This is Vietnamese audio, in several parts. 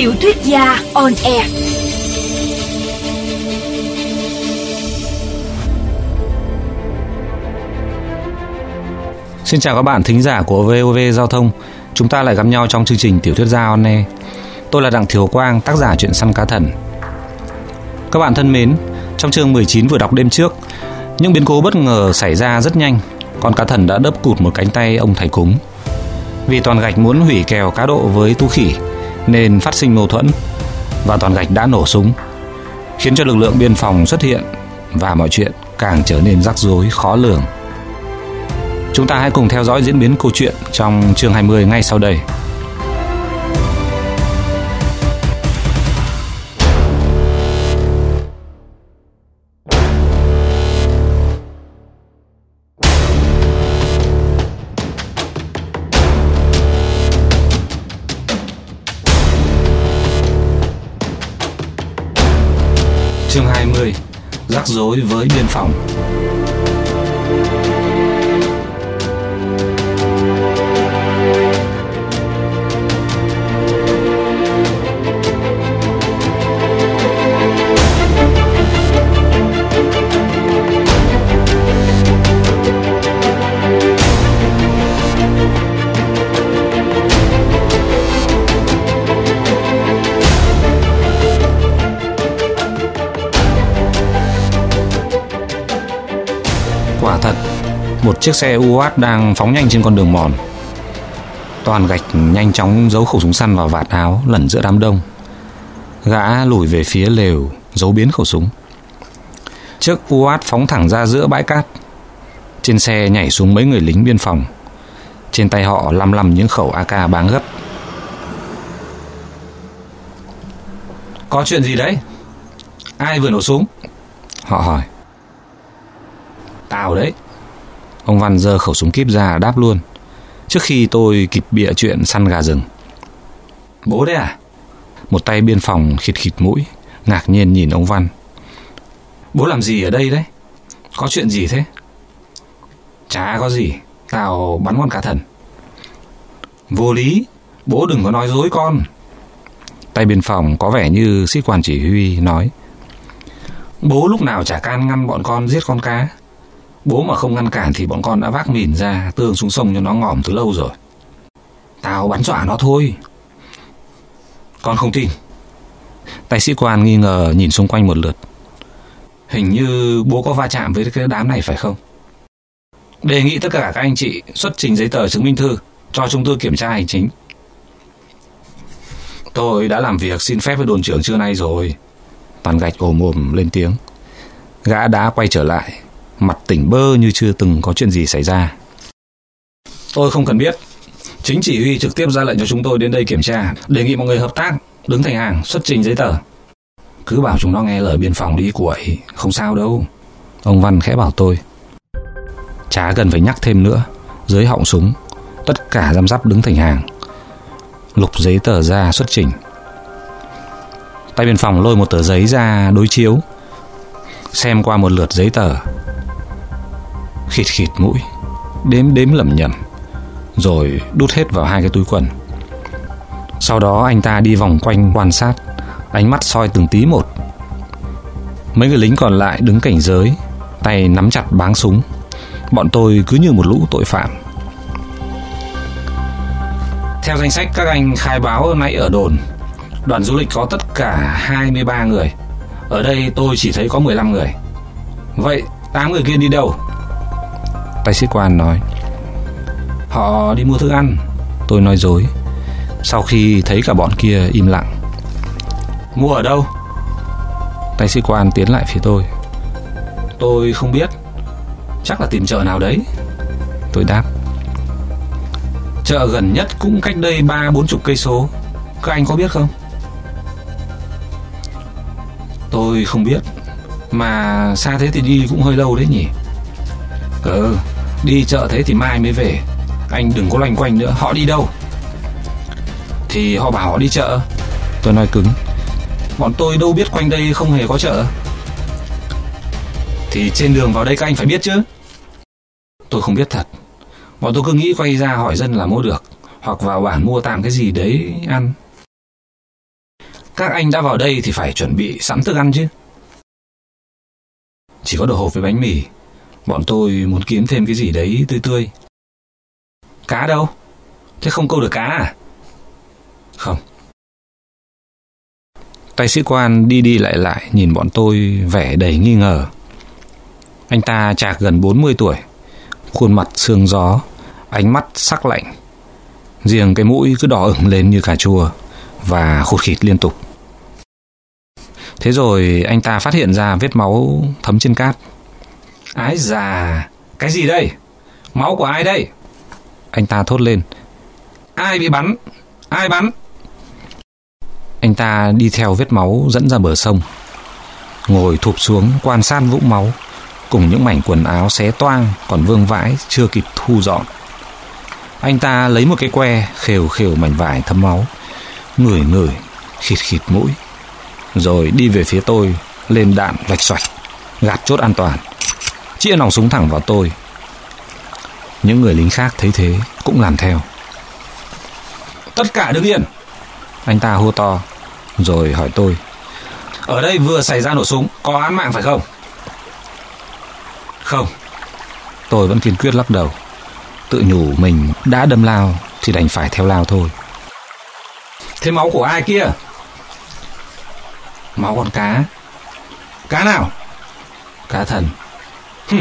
Tiểu thuyết gia on air. Xin chào các bạn thính giả của VOV Giao thông. Chúng ta lại gặp nhau trong chương trình Tiểu thuyết gia on air. Tôi là Đặng Thiều Quang, tác giả truyện săn cá thần. Các bạn thân mến, trong chương 19 vừa đọc đêm trước, những biến cố bất ngờ xảy ra rất nhanh. Con cá thần đã đớp cụt một cánh tay ông thầy cúng. Vì toàn gạch muốn hủy kèo cá độ với tu khỉ nên phát sinh mâu thuẫn và toàn gạch đã nổ súng, khiến cho lực lượng biên phòng xuất hiện và mọi chuyện càng trở nên rắc rối, khó lường. Chúng ta hãy cùng theo dõi diễn biến câu chuyện trong chương 20 ngay sau đây. Rắc rối với biên phòng. Chiếc xe UAT đang phóng nhanh trên con đường mòn. Toàn gạch nhanh chóng giấu khẩu súng săn vào vạt áo lẩn giữa đám đông. Gã lùi về phía lều, giấu biến khẩu súng. Chiếc UAT phóng thẳng ra giữa bãi cát. Trên xe nhảy xuống mấy người lính biên phòng. Trên tay họ lăm lăm những khẩu AK báng gấp. Có chuyện gì đấy? Ai vừa nổ súng? Họ hỏi. Tao đấy. Ông Văn giơ khẩu súng kíp ra đáp luôn. Trước khi tôi kịp bịa chuyện săn gà rừng. Bố đấy à? Một tay biên phòng khịt khịt mũi, ngạc nhiên nhìn ông Văn. Bố làm gì ở đây đấy? Có chuyện gì thế? Chả có gì, tao bắn con cá thần. Vô lý, bố đừng có nói dối con. Tay biên phòng có vẻ như sĩ quan chỉ huy nói. Bố lúc nào chả can ngăn bọn con giết con cá. Bố mà không ngăn cản thì bọn con đã vác mìn ra tương xuống sông cho nó ngỏm từ lâu rồi. Tao bắn dọa nó thôi. Con không tin. Tài sĩ quan nghi ngờ nhìn xung quanh một lượt. Hình như bố có va chạm với cái đám này phải không? Đề nghị tất cả các anh chị xuất trình giấy tờ chứng minh thư cho chúng tôi kiểm tra hành chính. Tôi đã làm việc xin phép với đồn trưởng trưa nay rồi. Toàn gạch ồm ồm lên tiếng. Gã đã quay trở lại, mặt tỉnh bơ như chưa từng có chuyện gì xảy ra. Tôi không cần biết. Chính chỉ huy trực tiếp ra lệnh cho chúng tôi đến đây kiểm tra, đề nghị mọi người hợp tác, đứng thành hàng, xuất trình giấy tờ. Cứ bảo chúng nó nghe lời biên phòng đi quậy, không sao đâu. Ông Văn khẽ bảo tôi. Chả cần phải nhắc thêm nữa, dưới họng súng, tất cả giam giáp đứng thành hàng. Lục giấy tờ ra xuất trình. Tay biên phòng lôi một tờ giấy ra đối chiếu, xem qua một lượt giấy tờ khịt khịt mũi, đếm đếm lẩm nhẩm, rồi đút hết vào hai cái túi quần. Sau đó anh ta đi vòng quanh quan sát, ánh mắt soi từng tí một. Mấy người lính còn lại đứng cảnh giới, tay nắm chặt báng súng. Bọn tôi cứ như một lũ tội phạm. Theo danh sách, các anh khai báo nãy ở đồn, đoàn du lịch có tất cả 23 người. Ở đây tôi chỉ thấy có 15 người. Vậy 8 người kia đi đâu? Tài sĩ quan nói, Họ đi mua thức ăn. Tôi nói dối. Sau khi thấy cả bọn kia im lặng, Mua ở đâu? Tài sĩ quan tiến lại phía tôi. Tôi không biết. Chắc là tìm chợ nào đấy. Tôi đáp, Chợ gần nhất cũng cách đây ba, bốn chục cây số. Các anh có biết không? Tôi không biết, Mà xa thế thì đi cũng hơi lâu đấy nhỉ. Ừ Đi chợ thế thì mai mới về. Anh đừng có loanh quanh nữa. Họ đi đâu? Thì họ bảo họ đi chợ. Tôi nói cứng. Bọn tôi đâu biết quanh đây không hề có chợ. Thì trên đường vào đây các anh phải biết chứ. Tôi không biết thật. Bọn tôi cứ nghĩ quay ra hỏi dân là mua được, Hoặc vào bản mua tạm cái gì đấy ăn. Các anh đã vào đây thì phải chuẩn bị sẵn thức ăn chứ. Chỉ có đồ hộp với bánh mì. Bọn tôi muốn kiếm thêm cái gì đấy tươi tươi. Cá đâu? Thế không câu được cá à? Không. Tay sĩ quan đi đi lại lại nhìn bọn tôi vẻ đầy nghi ngờ. Anh ta chạc gần 40 tuổi, khuôn mặt sương gió, ánh mắt sắc lạnh. Riêng cái mũi cứ đỏ ửng lên như cà chua và khụt khịt liên tục. Thế rồi anh ta phát hiện ra vết máu thấm trên cát. Ái già, cái gì đây? Máu của ai đây? Anh ta thốt lên. Ai bị bắn? Ai bắn? Anh ta đi theo vết máu dẫn ra bờ sông. Ngồi thụp xuống quan sát vũng máu cùng những mảnh quần áo xé toang còn vương vãi chưa kịp thu dọn. Anh ta lấy một cái que khều khều mảnh vải thấm máu, ngửi ngửi, khịt khịt mũi, rồi đi về phía tôi, lên đạn vạch xoạch, gạt chốt an toàn, chĩa nòng súng thẳng vào tôi. Những người lính khác thấy thế cũng làm theo. Tất cả đứng yên! Anh ta hô to, rồi hỏi tôi. Ở đây vừa xảy ra nổ súng, có án mạng phải không? Không. Tôi vẫn kiên quyết lắc đầu. Tự nhủ mình đã đâm lao thì đành phải theo lao thôi. Thế máu của ai kia? Máu con cá. Cá nào? Cá thần.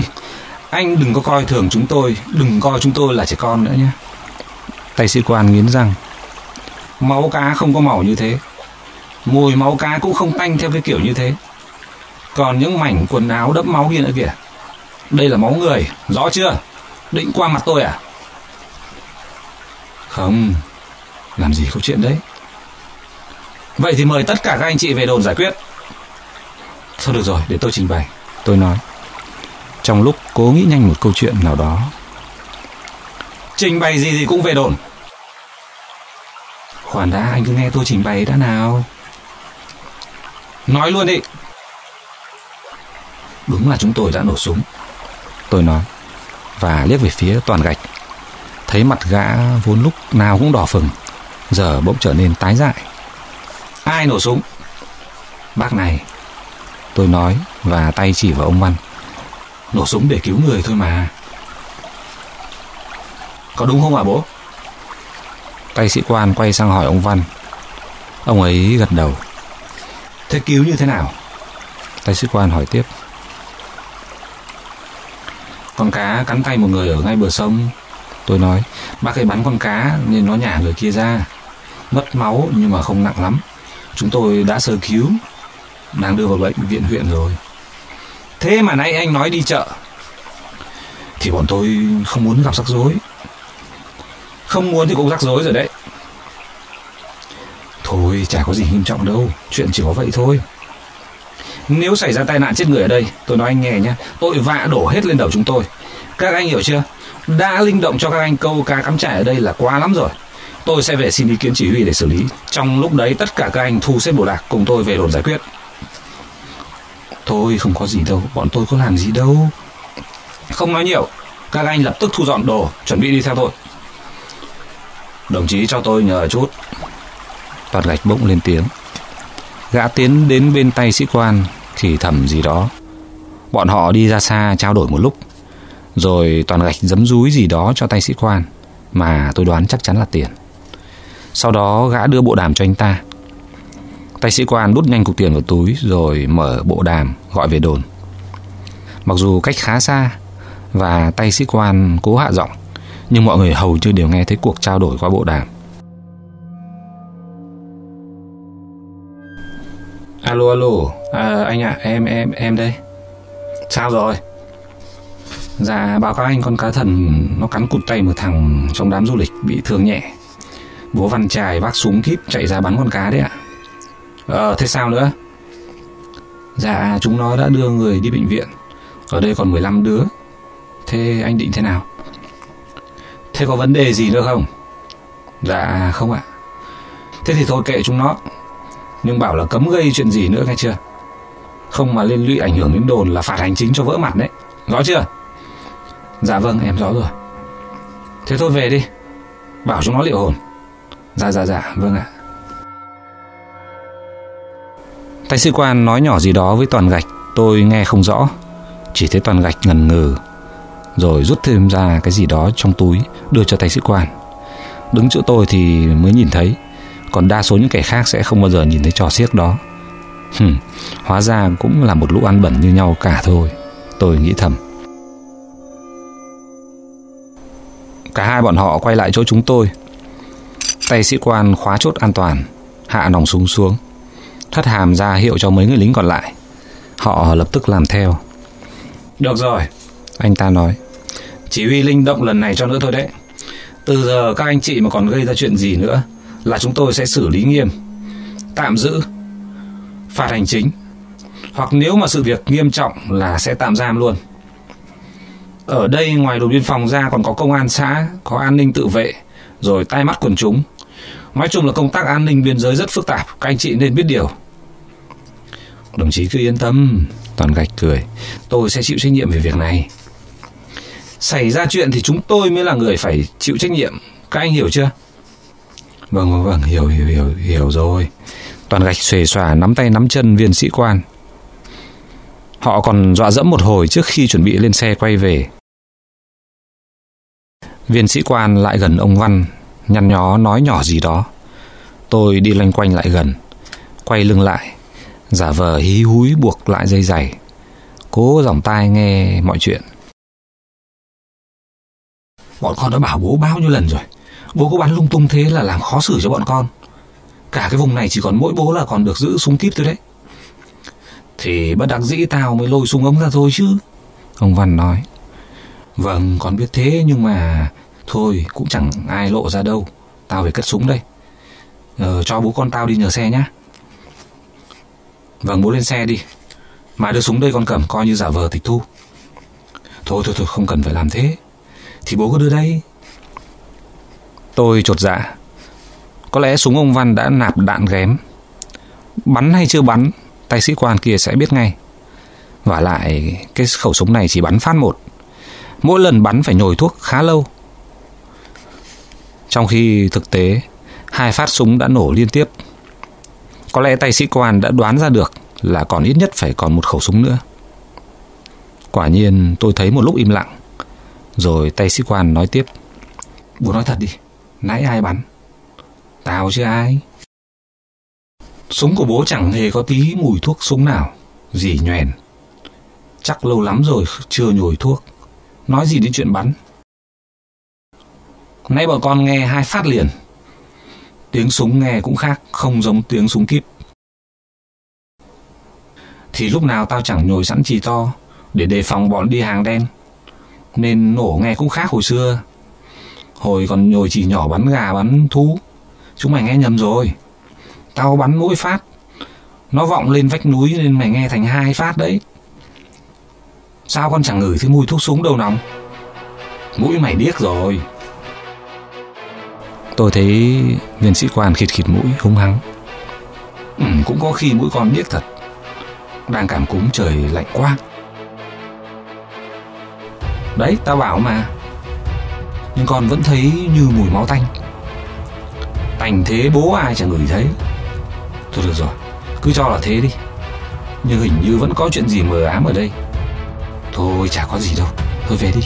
Anh đừng có coi thường chúng tôi, đừng coi chúng tôi là trẻ con nữa nhé. Tay sĩ quan nghiến răng. Máu cá không có màu như thế. Mùi máu cá cũng không tanh theo cái kiểu như thế. Còn những mảnh quần áo đẫm máu kia nữa kìa. Đây là máu người, rõ chưa? Định qua mặt tôi à? Không, làm gì có chuyện đấy. Vậy thì mời tất cả các anh chị về đồn giải quyết. Thôi được rồi, để tôi trình bày. Tôi nói. Trong lúc cố nghĩ nhanh một câu chuyện nào đó. Trình bày gì thì cũng về đồn. Khoản đã, anh cứ nghe tôi trình bày đã nào. Nói luôn đi. Đúng là chúng tôi đã nổ súng. Tôi nói. Và liếc về phía toàn gạch. Thấy mặt gã vốn lúc nào cũng đỏ phừng. Giờ bỗng trở nên tái dại. Ai nổ súng? Bác này. Tôi nói và tay chỉ vào ông Văn. Nổ súng để cứu người thôi mà. Có đúng không hả bố? Tay sĩ quan quay sang hỏi ông Văn. Ông ấy gật đầu. Thế cứu như thế nào? Tay sĩ quan hỏi tiếp. Con cá cắn tay một người ở ngay bờ sông. Tôi nói, bác ấy bắn con cá nên nó nhả người kia ra. Mất máu nhưng mà không nặng lắm. Chúng tôi đã sơ cứu, đang đưa vào bệnh viện huyện rồi. Thế mà nay anh nói đi chợ. Thì bọn tôi không muốn gặp rắc rối. Không muốn thì cũng rắc rối rồi đấy. Thôi, chả có gì nghiêm trọng đâu, Chuyện chỉ có vậy thôi Nếu xảy ra tai nạn chết người ở đây, Tôi nói anh nghe nhé Tội vạ đổ hết lên đầu chúng tôi Các anh hiểu chưa Đã linh động cho các anh câu cá cắm trại ở đây là quá lắm rồi Tôi sẽ về xin ý kiến chỉ huy để xử lý Trong lúc đấy, tất cả các anh thu xếp đồ đạc Cùng tôi về đồn giải quyết Thôi không có gì đâu, Bọn tôi có làm gì đâu. Không nói nhiều, Các anh lập tức thu dọn đồ, Chuẩn bị đi theo tôi. Đồng chí cho tôi nhờ chút. Toàn gạch bỗng lên tiếng. Gã tiến đến bên tay sĩ quan, Thì thầm gì đó. Bọn họ đi ra xa trao đổi một lúc, Rồi toàn gạch giấm rúi gì đó cho tay sĩ quan, Mà tôi đoán chắc chắn là tiền. Sau đó gã đưa bộ đàm cho anh ta. Tay sĩ quan đút nhanh cục tiền vào túi, Rồi mở bộ đàm gọi về đồn Mặc dù cách khá xa Và tay sĩ quan cố hạ giọng Nhưng mọi người hầu như đều nghe thấy cuộc trao đổi qua bộ đàm Alo alo, à, anh ạ, à, em em em đây. Sao rồi? Dạ báo cáo anh con cá thần nó cắn cụt tay một thằng trong đám du lịch bị thương nhẹ. Bố Văn Trài vác súng kíp chạy ra bắn con cá đấy ạ. Ờ thế sao nữa? Dạ chúng nó đã đưa người đi bệnh viện. Ở đây còn 15 đứa. Thế anh định thế nào? Thế có vấn đề gì nữa không? Dạ không ạ. Thế thì thôi kệ chúng nó nhưng bảo là cấm gây chuyện gì nữa nghe chưa Không mà liên lụy ảnh hưởng đến đồn là phạt hành chính cho vỡ mặt đấy Rõ chưa Dạ vâng em rõ rồi Thế thôi về đi Bảo chúng nó liệu hồn Dạ dạ dạ vâng ạ Tay sĩ quan nói nhỏ gì đó với toàn gạch Tôi nghe không rõ. Chỉ thấy toàn gạch ngần ngừ Rồi rút thêm ra cái gì đó trong túi Đưa cho tay sĩ quan. Đứng chỗ tôi thì mới nhìn thấy Còn đa số những kẻ khác sẽ không bao giờ nhìn thấy trò xiếc đó. Hừm, Hóa ra cũng là một lũ ăn bẩn như nhau cả thôi Tôi nghĩ thầm. Cả hai bọn họ quay lại chỗ chúng tôi. Tay sĩ quan khóa chốt an toàn Hạ nòng súng xuống. Thất hàm ra hiệu cho mấy người lính còn lại. Họ lập tức làm theo. Được rồi. Anh ta nói Chỉ huy linh động lần này cho nữa thôi đấy. Từ giờ các anh chị mà còn gây ra chuyện gì nữa Là chúng tôi sẽ xử lý nghiêm Tạm giữ Phạt hành chính. Hoặc nếu mà sự việc nghiêm trọng là sẽ tạm giam luôn. Ở đây ngoài đồn biên phòng ra còn có công an xã Có an ninh tự vệ Rồi tai mắt quần chúng Nói chung là công tác an ninh biên giới rất phức tạp, Các anh chị nên biết điều. Đồng chí cứ yên tâm, Toàn gạch cười. Tôi sẽ chịu trách nhiệm về việc này. Xảy ra chuyện thì chúng tôi mới là người phải chịu trách nhiệm. Các anh hiểu chưa? Vâng vâng vâng Hiểu hiểu hiểu hiểu rồi. Toàn gạch xuề xòa, nắm tay nắm chân viên sĩ quan. Họ còn dọa dẫm một hồi trước khi chuẩn bị lên xe quay về. Viên sĩ quan lại gần ông Văn. Nhăn nhó nói nhỏ gì đó. Tôi đi loanh quanh lại gần Quay lưng lại Giả vờ hí húi buộc lại dây giày Cố dòng tai nghe mọi chuyện. Bọn con đã bảo bố bao nhiêu lần rồi Bố có bắn lung tung thế là làm khó xử cho bọn con. Cả cái vùng này chỉ còn mỗi bố là còn được giữ súng kíp thôi đấy. Thì bất đắc dĩ tao mới lôi súng ống ra thôi chứ. Ông Văn nói. Vâng con biết thế nhưng mà Thôi cũng chẳng ai lộ ra đâu. Tao phải cất súng đây. Ờ, Cho bố con tao đi nhờ xe nhá. Vâng bố lên xe đi. Mà đưa súng đây con cầm coi như giả vờ tịch thu. Thôi thôi thôi không cần phải làm thế. Thì bố cứ đưa đây. Tôi trột dạ. Có lẽ súng ông Văn đã nạp đạn ghém. Bắn hay chưa bắn Tay sĩ quan kia sẽ biết ngay. Và lại cái khẩu súng này chỉ bắn phát một. Mỗi lần bắn phải nhồi thuốc khá lâu. Trong khi thực tế Hai phát súng đã nổ liên tiếp có lẽ tay sĩ quan đã đoán ra được là còn ít nhất phải còn một khẩu súng nữa. Quả nhiên tôi thấy một lúc im lặng. Rồi tay sĩ quan nói tiếp. Bố nói thật đi, nãy ai bắn? Tao chứ ai? Súng của bố chẳng hề có tí mùi thuốc súng nào. Gì nhoèn. Chắc lâu lắm rồi chưa nhồi thuốc. Nói gì đến chuyện bắn? Nãy bọn con nghe hai phát liền tiếng súng nghe cũng khác, không giống tiếng súng kíp. Thì lúc nào tao chẳng nhồi sẵn chì to để đề phòng bọn đi hàng đen. Nên nổ nghe cũng khác hồi xưa. Hồi còn nhồi chỉ nhỏ bắn gà bắn thú. Chúng mày nghe nhầm rồi. Tao bắn mỗi phát. Nó vọng lên vách núi nên mày nghe thành hai phát đấy. Sao con chẳng ngửi thấy mùi thuốc súng đâu nóng? Mũi mày điếc rồi. Tôi thấy viên sĩ quan khịt khịt mũi húng hăng. Ừ, Cũng có khi mũi con biết thật Đang cảm cúm trời lạnh quá. Đấy tao bảo mà Nhưng con vẫn thấy như mùi máu tanh. Tành thế bố ai chẳng ngửi thấy. Thôi được rồi Cứ cho là thế đi Nhưng hình như vẫn có chuyện gì mờ ám ở đây. Thôi chả có gì đâu Thôi về đi.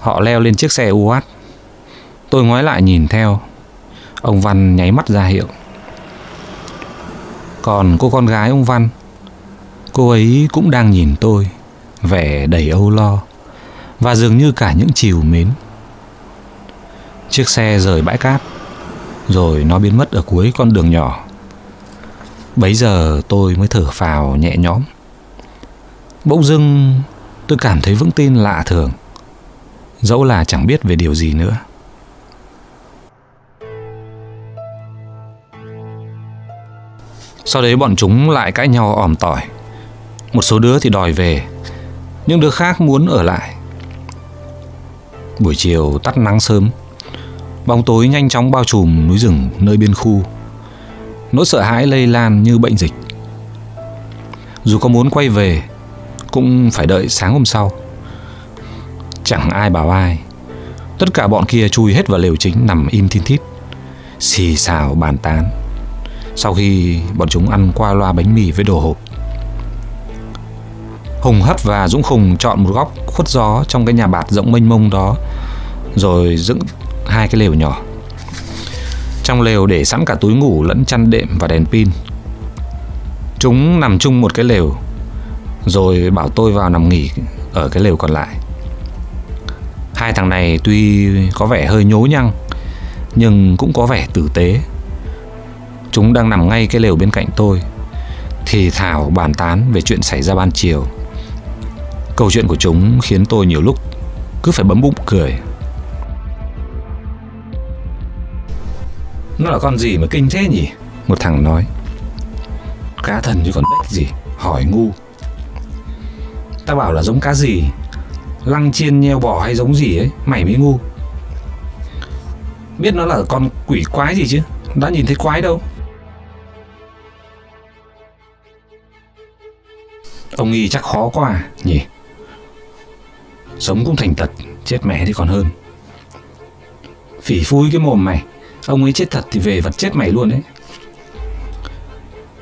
Họ leo lên chiếc xe UAT. Tôi ngoái lại nhìn theo. Ông Văn nháy mắt ra hiệu. Còn cô con gái ông Văn, cô ấy cũng đang nhìn tôi, vẻ đầy âu lo và dường như cả những chiều mến. Chiếc xe rời bãi cát, rồi nó biến mất ở cuối con đường nhỏ. Bấy giờ tôi mới thở phào nhẹ nhõm. Bỗng dưng tôi cảm thấy vững tin lạ thường dẫu là chẳng biết về điều gì nữa. Sau đấy bọn chúng lại cãi nhau òm tỏi. Một số đứa thì đòi về, những đứa khác muốn ở lại. Buổi chiều tắt nắng sớm, bóng tối nhanh chóng bao trùm núi rừng nơi biên khu. Nỗi sợ hãi lây lan như bệnh dịch. Dù có muốn quay về, Cũng phải đợi sáng hôm sau. Chẳng ai bảo ai Tất cả bọn kia chui hết vào lều chính Nằm im thiên thít Xì xào bàn tán Sau khi bọn chúng ăn qua loa bánh mì với đồ hộp, Hùng Hấp và Dũng Khùng chọn một góc khuất gió trong cái nhà bạt rộng mênh mông đó, rồi dựng hai cái lều nhỏ. Trong lều để sẵn cả túi ngủ lẫn chăn đệm và đèn pin. Chúng nằm chung một cái lều, rồi bảo tôi vào nằm nghỉ ở cái lều còn lại. Hai thằng này tuy có vẻ hơi nhố nhăng nhưng cũng có vẻ tử tế. Chúng đang nằm ngay cái lều bên cạnh tôi thì thảo bàn tán về chuyện xảy ra ban chiều. Câu chuyện của chúng khiến tôi nhiều lúc cứ phải bấm bụng cười. Nó là con gì mà kinh thế nhỉ? Một thằng nói. Cá thần chứ còn đếch gì, hỏi ngu. Ta bảo là giống cá gì? Lăng chiên nheo bò hay giống gì ấy, mày mới ngu. Biết nó là con quỷ quái gì chứ, đã nhìn thấy quái đâu. Ông nghi chắc khó quá à, nhỉ Sống cũng thành tật Chết mẹ thì còn hơn Phỉ phui cái mồm mày Ông ấy chết thật thì về vật chết mày luôn đấy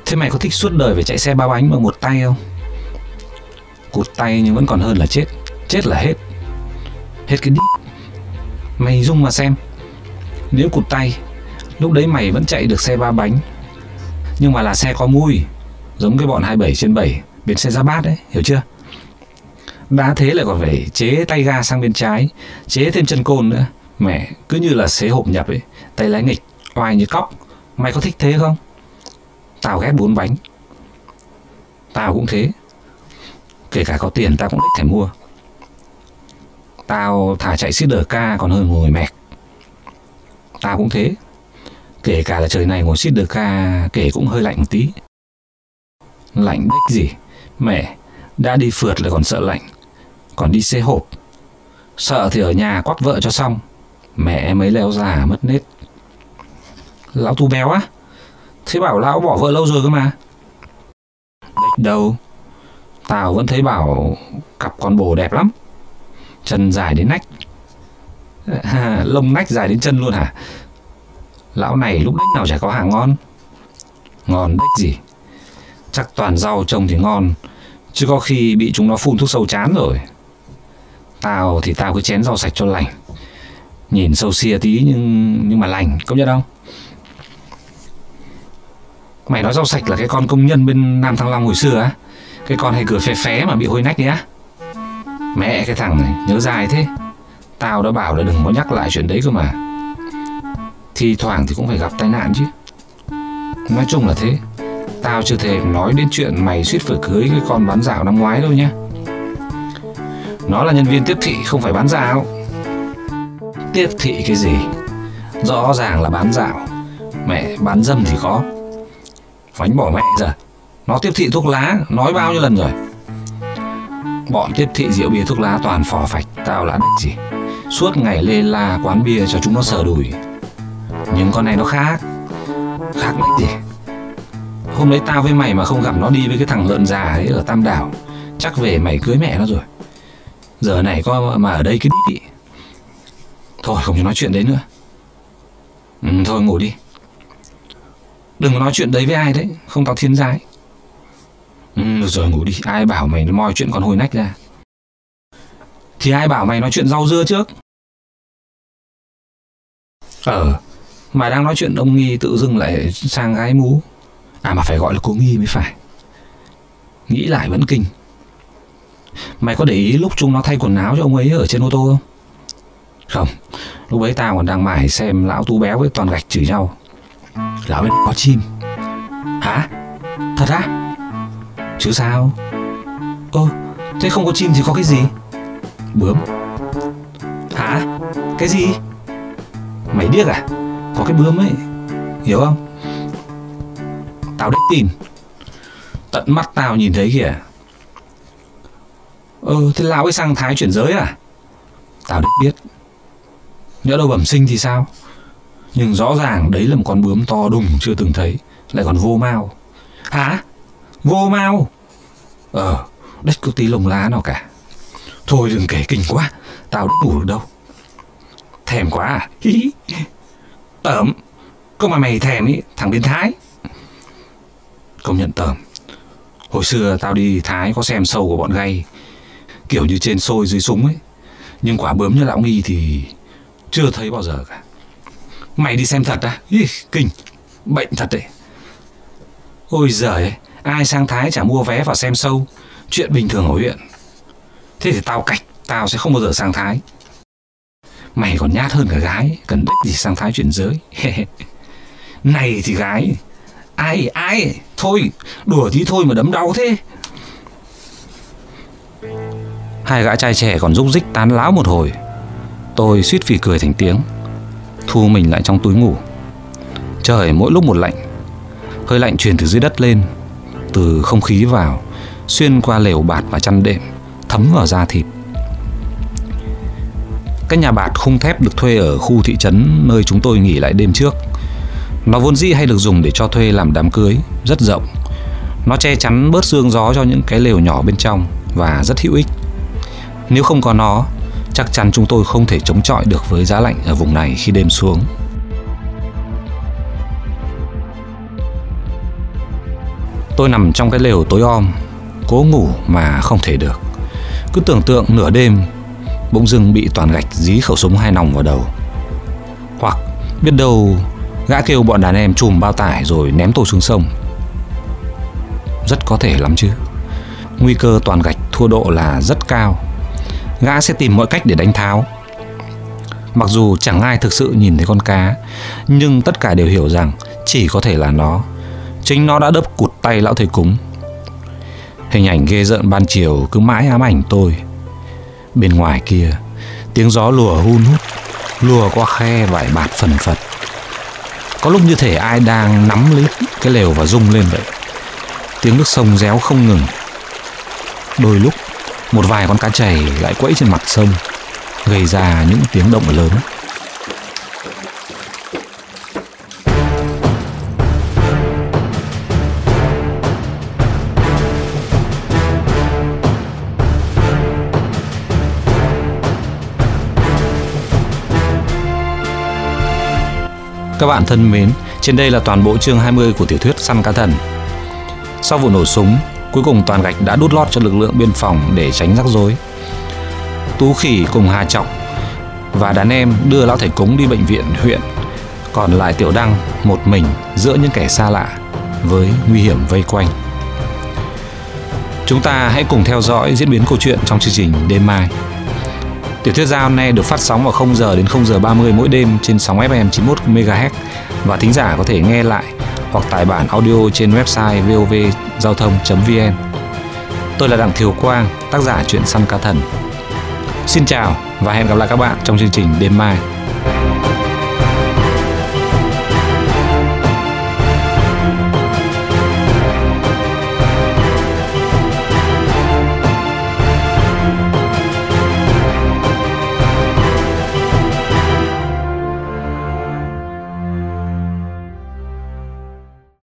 Thế mày có thích suốt đời phải chạy xe ba bánh bằng một tay không? Cụt tay nhưng vẫn còn hơn là chết Chết là hết. Hết cái đít. Mày dung mà xem. Nếu cụt tay Lúc đấy mày vẫn chạy được xe ba bánh. Nhưng mà là xe có mui Giống cái bọn 27 trên 7 bên xe ra bát đấy, hiểu chưa? Đã thế lại còn phải chế tay ga sang bên trái Chế thêm chân côn nữa. Mẹ cứ như là xế hộp nhập ấy Tay lái nghịch, oai như cóc. Mày có thích thế không? Tao ghét bốn bánh. Tao cũng thế. Kể cả có tiền tao cũng thích phải mua. Tao thả chạy xít đờ ca còn hơn ngồi mẹc Tao cũng thế. Kể cả là trời này ngồi xít đờ ca Kể cũng hơi lạnh một tí. Lạnh đếch gì? Mẹ, Đã đi phượt lại còn sợ lạnh. Còn đi xe hộp. Sợ thì ở nhà quắt vợ cho xong. Mẹ mấy leo già mất nết. Lão tu béo á? Thế bảo lão bỏ vợ lâu rồi cơ mà. Đếch đâu? Tao vẫn thấy bảo Cặp con bồ đẹp lắm. Chân dài đến nách. À, Lông nách dài đến chân luôn hả? Lão này lúc đích nào chả có hàng ngon? Ngon đích gì? Chắc toàn rau trồng thì ngon Chứ có khi bị chúng nó phun thuốc sâu chán rồi. Tao thì tao cứ chén rau sạch cho lành. Nhìn sâu xia tí nhưng nhưng mà lành Công nhận không? Mày nói rau sạch là cái con công nhân bên Nam Thăng Long hồi xưa á. Cái con hay cười phé phé mà bị hôi nách đấy á. Mẹ cái thằng này, nhớ dài thế. Tao đã bảo là đừng có nhắc lại chuyện đấy cơ mà. Thì thoảng thì cũng phải gặp tai nạn chứ. Nói chung là thế. Tao chưa thể nói đến chuyện mày suýt phải cưới cái con bán dạo năm ngoái đâu nhá. Nó là nhân viên tiếp thị, không phải bán dạo. Tiếp thị cái gì? Rõ ràng là bán dạo. Mẹ, bán dâm thì có. Phánh bỏ mẹ giờ. Nó tiếp thị thuốc lá, Nói bao nhiêu lần rồi? Bọn tiếp thị rượu bia thuốc lá toàn phò phạch Tao là đích gì? Suốt ngày lê la quán bia cho chúng nó sờ đùi. Nhưng con này nó khác. Khác đích gì? Hôm đấy tao với mày mà không gặp nó đi với cái thằng lợn già ấy ở Tam Đảo Chắc về mày cưới mẹ nó rồi. Giờ này có mà ở đây cái đít Thôi không cho nói chuyện đấy nữa. Ừ, Thôi ngủ đi. Đừng có nói chuyện đấy với ai đấy Không tao thiên giai ừ, Được rồi ngủ đi. Ai bảo mày moi chuyện con hồi nách ra? Thì ai bảo mày nói chuyện rau dưa trước? Ờ Mà đang nói chuyện ông Nghi tự dưng lại sang gái mú. À mà phải gọi là cô Nghi mới phải. Nghĩ lại vẫn kinh. Mày có để ý lúc chúng nó thay quần áo cho ông ấy ở trên ô tô không? Không. Lúc ấy tao còn đang mải xem lão tú béo với toàn gạch chửi nhau. Lão bên có chim. Hả? Thật á? Chứ sao? Ơ, thế không có chim thì có cái gì? Bướm Hả? Cái gì? Mày điếc à? Có cái bướm ấy Hiểu không? Tao đếch tin Tận mắt tao nhìn thấy kìa Ờ thế lão ấy sang Thái chuyển giới à Tao đếch biết Nhỡ đâu bẩm sinh thì sao Nhưng rõ ràng đấy là một con bướm to đùng chưa từng thấy Lại còn vô mau Hả Vô mau Ờ, đất có tí lông lá nào cả. Thôi đừng kể kinh quá, tao đã ngủ được đâu. Thèm quá à? Tởm, có mà mày thèm ý, thằng biến thái. Công nhận tởm. Hồi xưa tao đi Thái có xem sâu của bọn gay, kiểu như trên sôi dưới súng ấy. Nhưng quả bướm như lão nghi thì chưa thấy bao giờ cả. Mày đi xem thật à? Ý, kinh, bệnh thật đấy. Ôi giời ấy ai sang Thái chả mua vé vào xem sâu, chuyện bình thường ở huyện. Thế thì tao cạch, tao sẽ không bao giờ sang Thái. Mày còn nhát hơn cả gái, cần đích gì sang Thái chuyển giới. này thì gái, ai, ai, thôi, đùa tí thôi mà đấm đau thế. Hai gã trai trẻ còn rúc rích tán láo một hồi. Tôi suýt phì cười thành tiếng, thu mình lại trong túi ngủ. Trời mỗi lúc một lạnh, hơi lạnh truyền từ dưới đất lên, từ không khí vào, xuyên qua lều bạt và chăn đệm, thấm vào da thịt. Cái nhà bạt khung thép được thuê ở khu thị trấn nơi chúng tôi nghỉ lại đêm trước. Nó vốn dĩ hay được dùng để cho thuê làm đám cưới, rất rộng. Nó che chắn bớt sương gió cho những cái lều nhỏ bên trong và rất hữu ích. Nếu không có nó, chắc chắn chúng tôi không thể chống chọi được với giá lạnh ở vùng này khi đêm xuống. Tôi nằm trong cái lều tối om, cố ngủ mà không thể được. Cứ tưởng tượng nửa đêm bỗng dưng bị toàn gạch dí khẩu súng hai nòng vào đầu. Hoặc biết đâu gã kêu bọn đàn em chùm bao tải rồi ném tôi xuống sông. Rất có thể lắm chứ. Nguy cơ toàn gạch thua độ là rất cao. Gã sẽ tìm mọi cách để đánh tháo. Mặc dù chẳng ai thực sự nhìn thấy con cá, nhưng tất cả đều hiểu rằng chỉ có thể là nó. Chính nó đã đớp cụt tay lão thầy cúng. Hình ảnh ghê rợn ban chiều cứ mãi ám ảnh tôi. Bên ngoài kia, Tiếng gió lùa hun hút, Lùa qua khe vải bạt phần phật. Có lúc như thể ai đang nắm lấy cái lều và rung lên vậy. Tiếng nước sông réo không ngừng. Đôi lúc, Một vài con cá chày lại quẫy trên mặt sông, Gây ra những tiếng động lớn. Các bạn thân mến, trên đây là toàn bộ chương 20 của tiểu thuyết Săn cá thần. Sau vụ nổ súng, cuối cùng toàn gạch đã đút lót cho lực lượng biên phòng để tránh rắc rối. Tú Khỉ cùng Hà Trọng và đàn em đưa lão thầy cúng đi bệnh viện huyện, còn lại Tiểu Đăng một mình giữa những kẻ xa lạ với nguy hiểm vây quanh. Chúng ta hãy cùng theo dõi diễn biến câu chuyện trong chương trình đêm mai. Tiểu thuyết giao nay được phát sóng vào 0 giờ đến 0 giờ 30 mỗi đêm trên sóng FM 91 MHz và thính giả có thể nghe lại hoặc tải bản audio trên website vovgiao thông.vn. Tôi là Đặng Thiều Quang, tác giả truyện săn cá thần. Xin chào và hẹn gặp lại các bạn trong chương trình đêm mai.